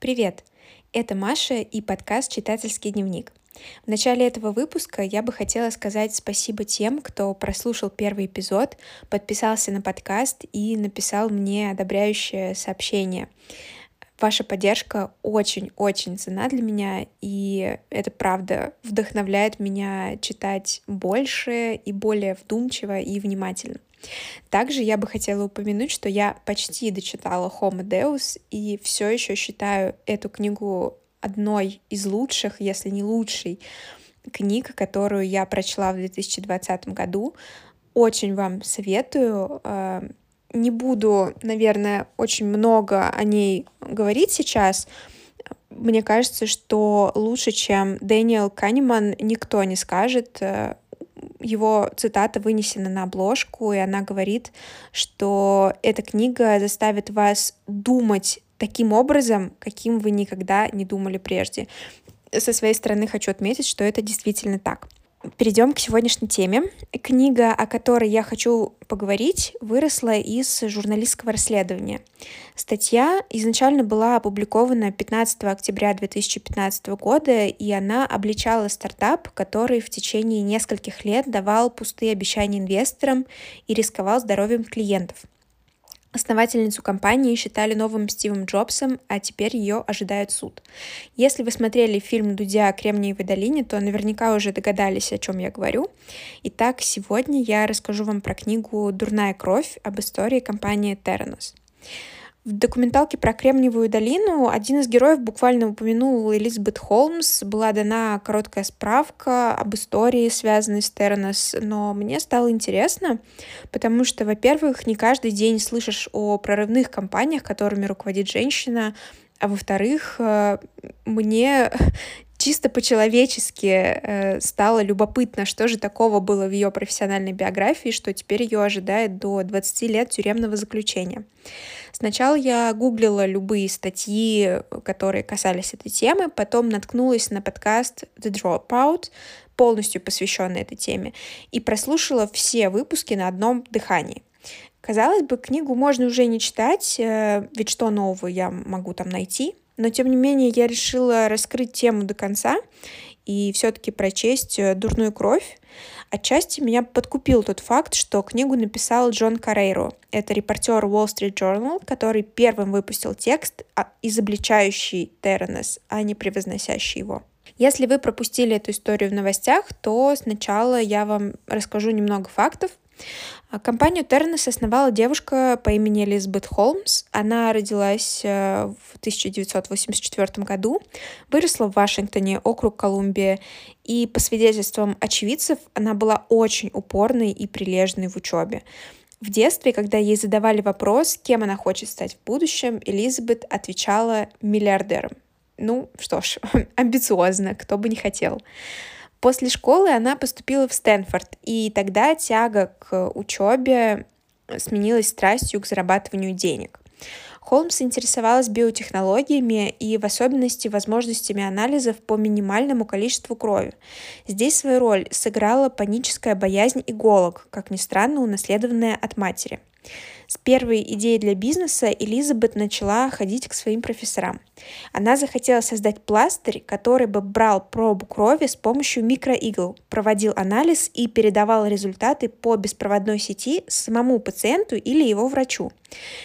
Привет! Это Маша и подкаст «Читательский дневник». В начале этого выпуска я бы хотела сказать спасибо тем, кто прослушал первый эпизод, подписался на подкаст и написал мне одобряющее сообщение. Ваша поддержка очень-очень цена для меня, и это правда вдохновляет меня читать больше и более вдумчиво и внимательно. Также я бы хотела упомянуть, что я почти дочитала Homo Deus и все еще считаю эту книгу одной из лучших, если не лучшей книг, которую я прочла в 2020 году. Очень вам советую. Э, не буду, наверное, очень много о ней говорить сейчас. Мне кажется, что лучше, чем Дэниел Канеман, никто не скажет. Его цитата вынесена на обложку, и она говорит, что эта книга заставит вас думать таким образом, каким вы никогда не думали прежде. Со своей стороны хочу отметить, что это действительно так. Перейдем к сегодняшней теме. Книга, о которой я хочу поговорить, выросла из журналистского расследования. Статья изначально была опубликована 15 октября 2015 года, и она обличала стартап, который в течение нескольких лет давал пустые обещания инвесторам и рисковал здоровьем клиентов – Основательницу компании считали новым Стивом Джобсом, а теперь ее ожидает суд. Если вы смотрели фильм «Дудя о Кремниевой долине», то наверняка уже догадались, о чем я говорю. Итак, сегодня я расскажу вам про книгу «Дурная кровь» об истории компании Terranos. В документалке про Кремниевую долину один из героев буквально упомянул Элизабет Холмс. Была дана короткая справка об истории, связанной с Тернос, но мне стало интересно, потому что, во-первых, не каждый день слышишь о прорывных компаниях, которыми руководит женщина, а во-вторых, э, мне чисто по-человечески э, стало любопытно, что же такого было в ее профессиональной биографии, что теперь ее ожидает до 20 лет тюремного заключения. Сначала я гуглила любые статьи, которые касались этой темы, потом наткнулась на подкаст The Dropout, полностью посвященный этой теме, и прослушала все выпуски на одном дыхании. Казалось бы, книгу можно уже не читать, э, ведь что нового я могу там найти, но тем не менее я решила раскрыть тему до конца и все-таки прочесть э, «Дурную кровь». Отчасти меня подкупил тот факт, что книгу написал Джон Карейро. Это репортер Wall Street Journal, который первым выпустил текст, а, изобличающий Терренес, а не превозносящий его. Если вы пропустили эту историю в новостях, то сначала я вам расскажу немного фактов, компанию Тернес основала девушка по имени Элизабет Холмс. Она родилась э, в 1984 году, выросла в Вашингтоне, округ Колумбия, и по свидетельствам очевидцев она была очень упорной и прилежной в учебе. В детстве, когда ей задавали вопрос, кем она хочет стать в будущем, Элизабет отвечала миллиардером. Ну что ж, амбициозно, кто бы не хотел. После школы она поступила в Стэнфорд, и тогда тяга к учебе сменилась страстью к зарабатыванию денег. Холмс интересовалась биотехнологиями и в особенности возможностями анализов по минимальному количеству крови. Здесь свою роль сыграла паническая боязнь иголок, как ни странно, унаследованная от матери. С первой идеей для бизнеса Элизабет начала ходить к своим профессорам. Она захотела создать пластырь, который бы брал пробу крови с помощью микроигл, проводил анализ и передавал результаты по беспроводной сети самому пациенту или его врачу.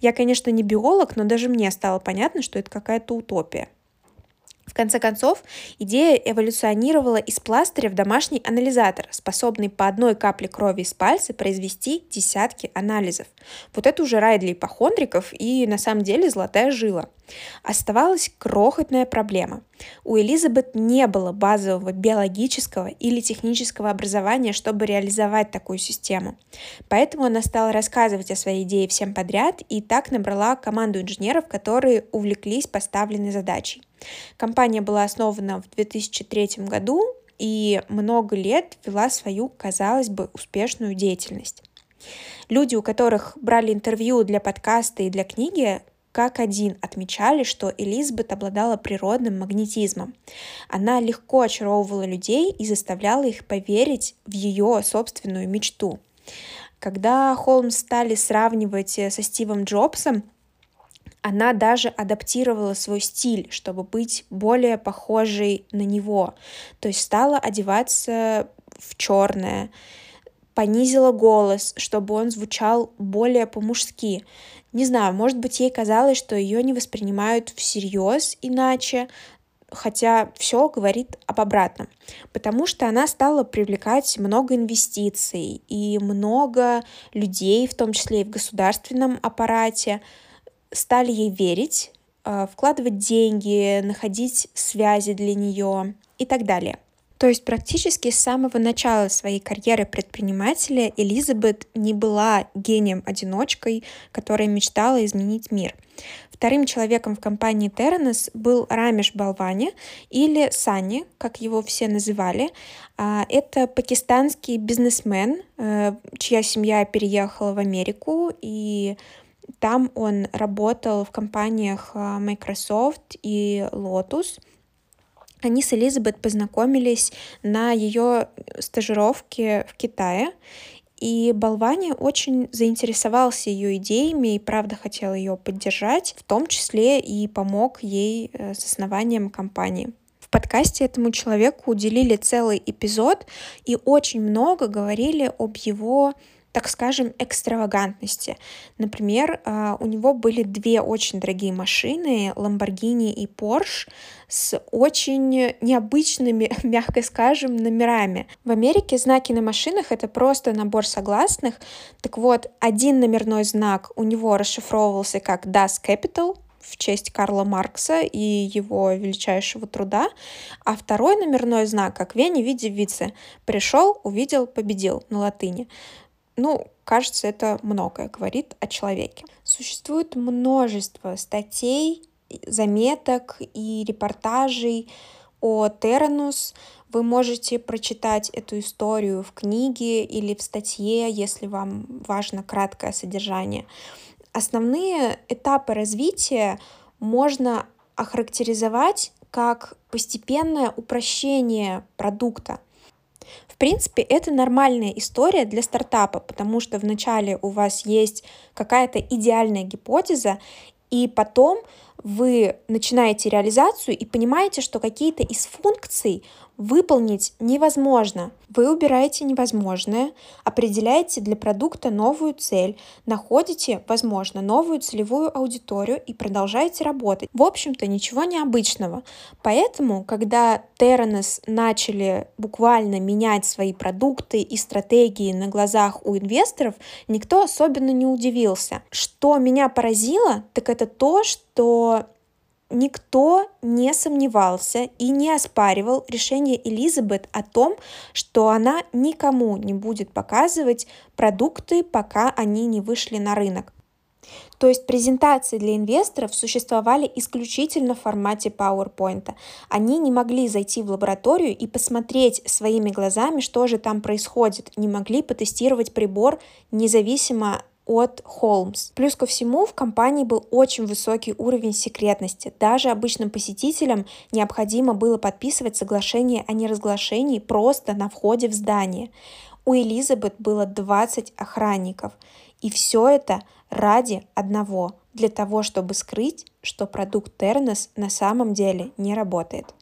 Я, конечно, не биолог, но даже мне стало понятно, что это какая-то утопия. В конце концов, идея эволюционировала из пластыря в домашний анализатор, способный по одной капле крови из пальца произвести десятки анализов. Вот это уже рай для ипохондриков и на самом деле золотая жила. Оставалась крохотная проблема. У Элизабет не было базового биологического или технического образования, чтобы реализовать такую систему. Поэтому она стала рассказывать о своей идее всем подряд и так набрала команду инженеров, которые увлеклись поставленной задачей. Компания была основана в 2003 году и много лет вела свою, казалось бы, успешную деятельность. Люди, у которых брали интервью для подкаста и для книги, как один отмечали, что Элизабет обладала природным магнетизмом. Она легко очаровывала людей и заставляла их поверить в ее собственную мечту. Когда Холмс стали сравнивать со Стивом Джобсом, Она даже адаптировала свой стиль, чтобы быть более похожей на него. То есть стала одеваться в черное, понизила голос, чтобы он звучал более по-мужски. Не знаю, может быть, ей казалось, что ее не воспринимают всерьез иначе, хотя все говорит об обратном, потому что она стала привлекать много инвестиций и много людей, в том числе и в государственном аппарате, стали ей верить, э, вкладывать деньги, находить связи для нее и так далее. То есть практически с самого начала своей карьеры предпринимателя Элизабет не была гением-одиночкой, которая мечтала изменить мир. Вторым человеком в компании Terranos был Рамеш Балвани или Сани, как его все называли. А, это пакистанский бизнесмен, э, чья семья переехала в Америку, и там он работал в компаниях а, Microsoft и Lotus — они с Элизабет познакомились на ее стажировке в Китае, и Болвани очень заинтересовался ее идеями и правда хотел ее поддержать, в том числе и помог ей э, с основанием компании. В подкасте этому человеку уделили целый эпизод и очень много говорили об его так скажем, экстравагантности. Например, а, у него были две очень дорогие машины, Lamborghini и Porsche, с очень необычными, мягко скажем, номерами. В Америке знаки на машинах — это просто набор согласных. Так вот, один номерной знак у него расшифровывался как Das Capital, в честь Карла Маркса и его величайшего труда, а второй номерной знак, как Вене, виде вице. Пришел, увидел, победил на латыни. Ну, кажется, это многое говорит о человеке. Существует множество статей, заметок и репортажей о Терранус. Вы можете прочитать эту историю в книге или в статье, если вам важно краткое содержание. Основные этапы развития можно охарактеризовать как постепенное упрощение продукта. В принципе, это нормальная история для стартапа, потому что вначале у вас есть какая-то идеальная гипотеза, и потом вы начинаете реализацию и понимаете, что какие-то из функций выполнить невозможно. Вы убираете невозможное, определяете для продукта новую цель, находите, возможно, новую целевую аудиторию и продолжаете работать. В общем-то, ничего необычного. Поэтому, когда Terranos начали буквально менять свои продукты и стратегии на глазах у инвесторов, никто особенно не удивился. Что меня поразило, так это то, что Никто не сомневался и не оспаривал решение Элизабет о том, что она никому не будет показывать продукты, пока они не вышли на рынок. То есть презентации для инвесторов существовали исключительно в формате PowerPoint. Они не могли зайти в лабораторию и посмотреть своими глазами, что же там происходит, не могли потестировать прибор независимо от Холмс. Плюс ко всему в компании был очень высокий уровень секретности. Даже обычным посетителям необходимо было подписывать соглашение о неразглашении просто на входе в здание. У Элизабет было 20 охранников. И все это ради одного, для того, чтобы скрыть, что продукт Тернес на самом деле не работает.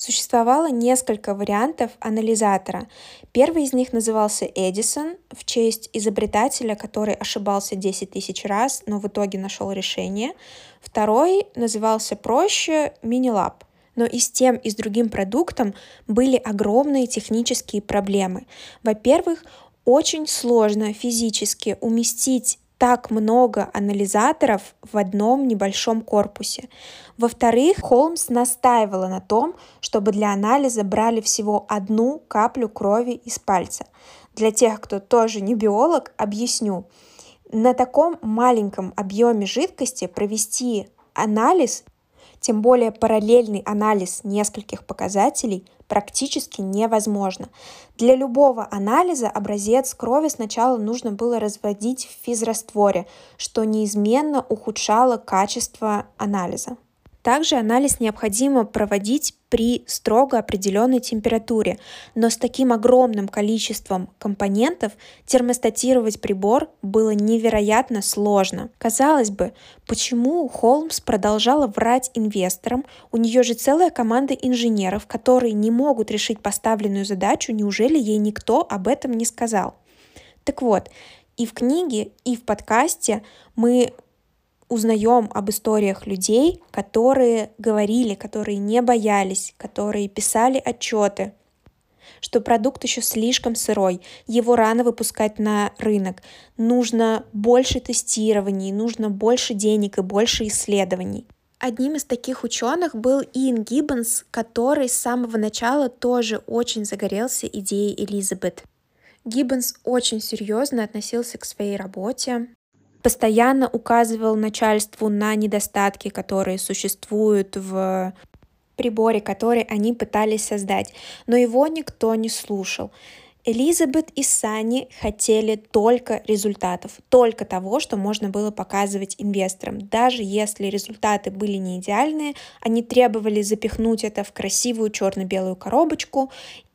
Существовало несколько вариантов анализатора. Первый из них назывался Эдисон в честь изобретателя, который ошибался 10 тысяч раз, но в итоге нашел решение. Второй назывался проще Минилаб. Но и с тем, и с другим продуктом были огромные технические проблемы. Во-первых, очень сложно физически уместить так много анализаторов в одном небольшом корпусе. Во-вторых, Холмс настаивала на том, чтобы для анализа брали всего одну каплю крови из пальца. Для тех, кто тоже не биолог, объясню. На таком маленьком объеме жидкости провести анализ, тем более параллельный анализ нескольких показателей – практически невозможно. Для любого анализа образец крови сначала нужно было разводить в физрастворе, что неизменно ухудшало качество анализа. Также анализ необходимо проводить при строго определенной температуре, но с таким огромным количеством компонентов термостатировать прибор было невероятно сложно. Казалось бы, почему Холмс продолжала врать инвесторам? У нее же целая команда инженеров, которые не могут решить поставленную задачу, неужели ей никто об этом не сказал? Так вот, и в книге, и в подкасте мы узнаем об историях людей, которые говорили, которые не боялись, которые писали отчеты, что продукт еще слишком сырой, его рано выпускать на рынок, нужно больше тестирований, нужно больше денег и больше исследований. Одним из таких ученых был Иэн Гиббонс, который с самого начала тоже очень загорелся идеей Элизабет. Гиббонс очень серьезно относился к своей работе, постоянно указывал начальству на недостатки, которые существуют в приборе, который они пытались создать, но его никто не слушал. Элизабет и Сани хотели только результатов, только того, что можно было показывать инвесторам. Даже если результаты были не идеальные, они требовали запихнуть это в красивую черно-белую коробочку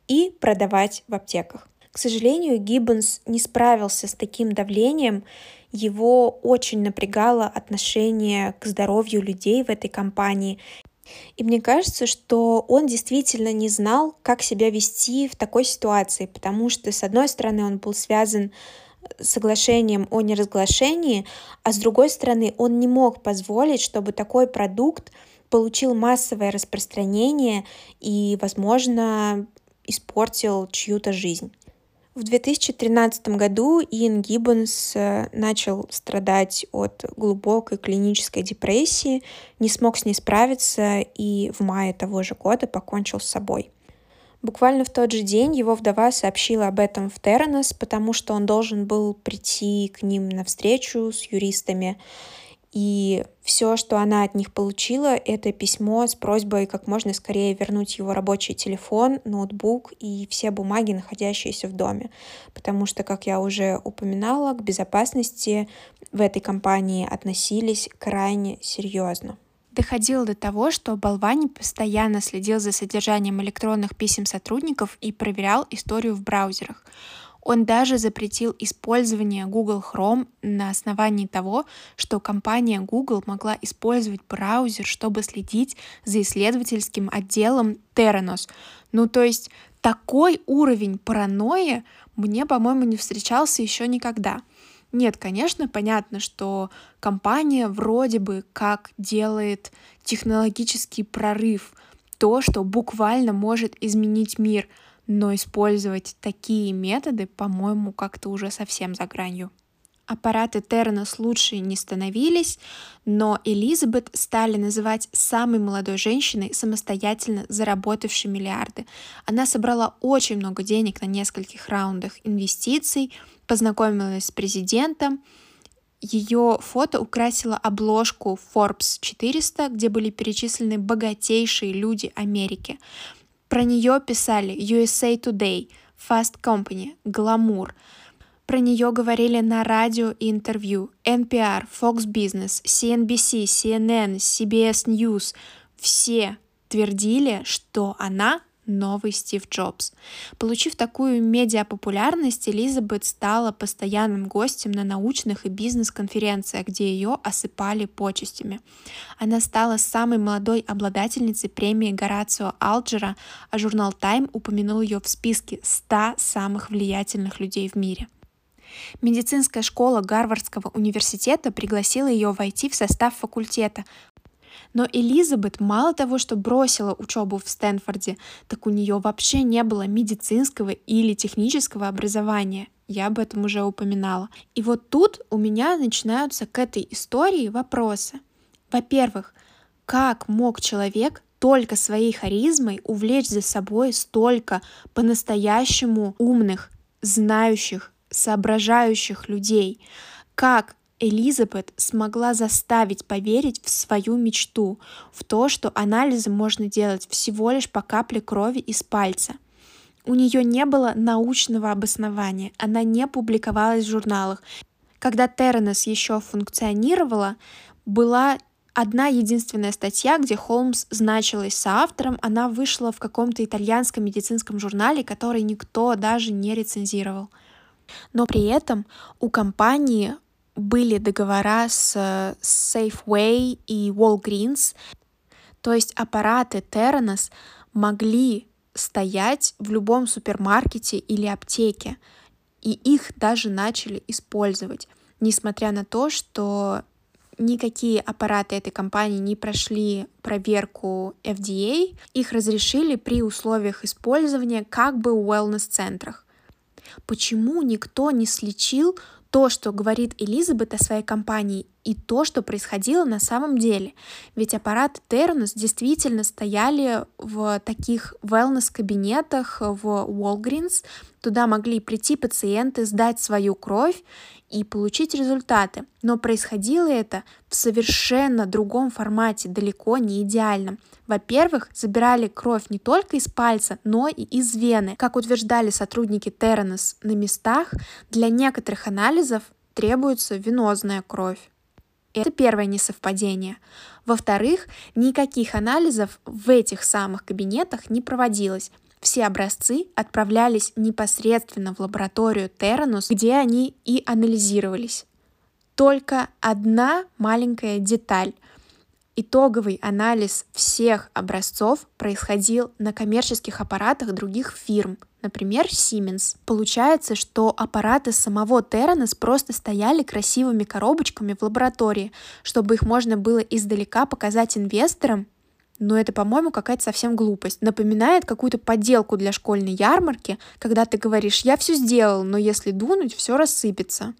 и продавать в аптеках. К сожалению, Гиббонс не справился с таким давлением, его очень напрягало отношение к здоровью людей в этой компании. И мне кажется, что он действительно не знал, как себя вести в такой ситуации, потому что, с одной стороны, он был связан соглашением о неразглашении, а с другой стороны, он не мог позволить, чтобы такой продукт получил массовое распространение и, возможно, испортил чью-то жизнь. В 2013 году Иэн Гиббонс э, начал страдать от глубокой клинической депрессии, не смог с ней справиться и в мае того же года покончил с собой. Буквально в тот же день его вдова сообщила об этом в Терренес, потому что он должен был прийти к ним на встречу с юристами. И все, что она от них получила, это письмо с просьбой как можно скорее вернуть его рабочий телефон, ноутбук и все бумаги, находящиеся в доме. Потому что, как я уже упоминала, к безопасности в этой компании относились крайне серьезно. Доходило до того, что Болвани постоянно следил за содержанием электронных писем сотрудников и проверял историю в браузерах. Он даже запретил использование Google Chrome на основании того, что компания Google могла использовать браузер, чтобы следить за исследовательским отделом Theranos. Ну, то есть такой уровень паранойи мне, по-моему, не встречался еще никогда. Нет, конечно, понятно, что компания вроде бы как делает технологический прорыв, то, что буквально может изменить мир — но использовать такие методы, по-моему, как-то уже совсем за гранью. Аппараты Тернос лучше не становились, но Элизабет стали называть самой молодой женщиной, самостоятельно заработавшей миллиарды. Она собрала очень много денег на нескольких раундах инвестиций, познакомилась с президентом, ее фото украсило обложку Forbes 400, где были перечислены богатейшие люди Америки. Про нее писали USA Today, Fast Company, Glamour. Про нее говорили на радио и интервью. NPR, Fox Business, CNBC, CNN, CBS News. Все твердили, что она новый Стив Джобс. Получив такую медиапопулярность, Элизабет стала постоянным гостем на научных и бизнес-конференциях, где ее осыпали почестями. Она стала самой молодой обладательницей премии Горацио Алджера, а журнал Time упомянул ее в списке 100 самых влиятельных людей в мире. Медицинская школа Гарвардского университета пригласила ее войти в состав факультета, но Элизабет мало того, что бросила учебу в Стэнфорде, так у нее вообще не было медицинского или технического образования. Я об этом уже упоминала. И вот тут у меня начинаются к этой истории вопросы. Во-первых, как мог человек только своей харизмой увлечь за собой столько по-настоящему умных, знающих, соображающих людей? Как Элизабет смогла заставить поверить в свою мечту, в то, что анализы можно делать всего лишь по капле крови из пальца. У нее не было научного обоснования, она не публиковалась в журналах. Когда Терренес еще функционировала, была Одна единственная статья, где Холмс значилась соавтором, она вышла в каком-то итальянском медицинском журнале, который никто даже не рецензировал. Но при этом у компании были договора с Safeway и Walgreens, то есть аппараты Theranos могли стоять в любом супермаркете или аптеке, и их даже начали использовать, несмотря на то, что никакие аппараты этой компании не прошли проверку FDA, их разрешили при условиях использования как бы в wellness-центрах. Почему никто не слечил то, что говорит Элизабет о своей компании, и то, что происходило на самом деле. Ведь аппараты Terranus действительно стояли в таких wellness-кабинетах в Walgreens. Туда могли прийти пациенты, сдать свою кровь и получить результаты. Но происходило это в совершенно другом формате, далеко не идеальном. Во-первых, забирали кровь не только из пальца, но и из вены. Как утверждали сотрудники Terranus на местах, для некоторых анализов требуется венозная кровь. Это первое несовпадение. Во-вторых, никаких анализов в этих самых кабинетах не проводилось. Все образцы отправлялись непосредственно в лабораторию Terranus, где они и анализировались. Только одна маленькая деталь. Итоговый анализ всех образцов происходил на коммерческих аппаратах других фирм, например, Siemens. Получается, что аппараты самого Terranos просто стояли красивыми коробочками в лаборатории, чтобы их можно было издалека показать инвесторам, но это, по-моему, какая-то совсем глупость. Напоминает какую-то подделку для школьной ярмарки, когда ты говоришь «я все сделал, но если дунуть, все рассыпется».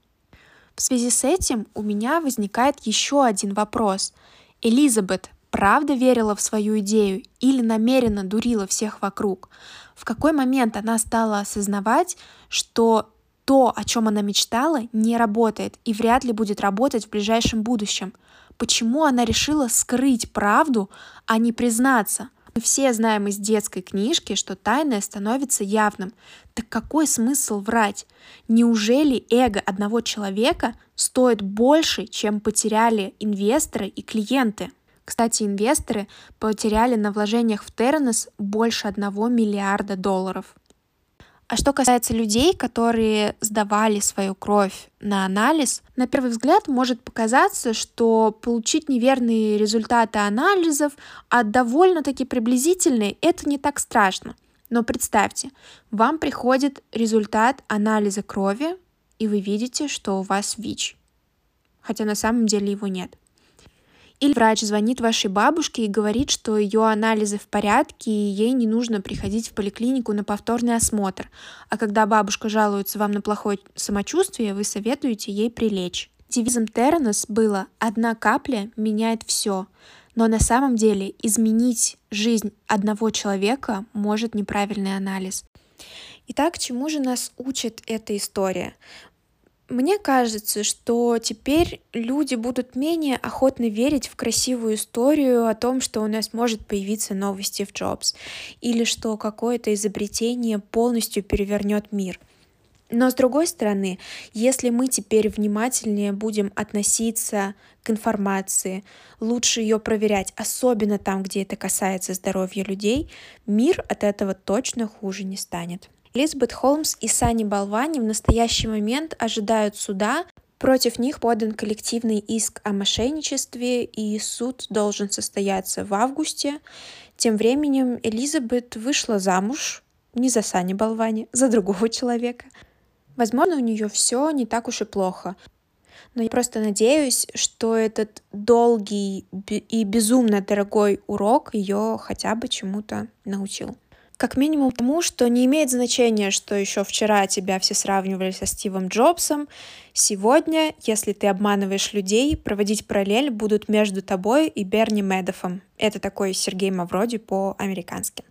В связи с этим у меня возникает еще один вопрос — Элизабет правда верила в свою идею или намеренно дурила всех вокруг? В какой момент она стала осознавать, что то, о чем она мечтала, не работает и вряд ли будет работать в ближайшем будущем? Почему она решила скрыть правду, а не признаться? Мы все знаем из детской книжки, что тайное становится явным. Так какой смысл врать? Неужели эго одного человека стоит больше, чем потеряли инвесторы и клиенты? Кстати, инвесторы потеряли на вложениях в Terranos больше 1 миллиарда долларов. А что касается людей, которые сдавали свою кровь на анализ, на первый взгляд может показаться, что получить неверные результаты анализов, а довольно-таки приблизительные, это не так страшно. Но представьте, вам приходит результат анализа крови, и вы видите, что у вас ВИЧ, хотя на самом деле его нет. Или врач звонит вашей бабушке и говорит, что ее анализы в порядке, и ей не нужно приходить в поликлинику на повторный осмотр. А когда бабушка жалуется вам на плохое самочувствие, вы советуете ей прилечь. Девизом Терранос было «одна капля меняет все», но на самом деле изменить жизнь одного человека может неправильный анализ. Итак, чему же нас учит эта история? Мне кажется, что теперь люди будут менее охотно верить в красивую историю о том, что у нас может появиться новый Стив Джобс, или что какое-то изобретение полностью перевернет мир. Но с другой стороны, если мы теперь внимательнее будем относиться к информации, лучше ее проверять, особенно там, где это касается здоровья людей, мир от этого точно хуже не станет. Элизабет Холмс и Сани Болвани в настоящий момент ожидают суда. Против них подан коллективный иск о мошенничестве, и суд должен состояться в августе. Тем временем Элизабет вышла замуж не за Сани Болвани, за другого человека. Возможно, у нее все не так уж и плохо. Но я просто надеюсь, что этот долгий и безумно дорогой урок ее хотя бы чему-то научил. Как минимум тому, что не имеет значения, что еще вчера тебя все сравнивали со Стивом Джобсом. Сегодня, если ты обманываешь людей, проводить параллель будут между тобой и Берни Медофом. Это такой Сергей Мавроди по-американски.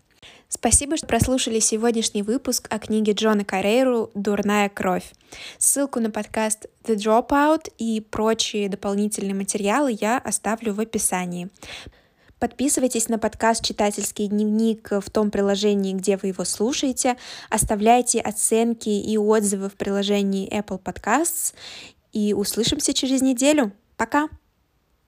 Спасибо, что прослушали сегодняшний выпуск о книге Джона Карейру «Дурная кровь». Ссылку на подкаст The Dropout и прочие дополнительные материалы я оставлю в описании. Подписывайтесь на подкаст «Читательский дневник» в том приложении, где вы его слушаете. Оставляйте оценки и отзывы в приложении Apple Podcasts. И услышимся через неделю. Пока!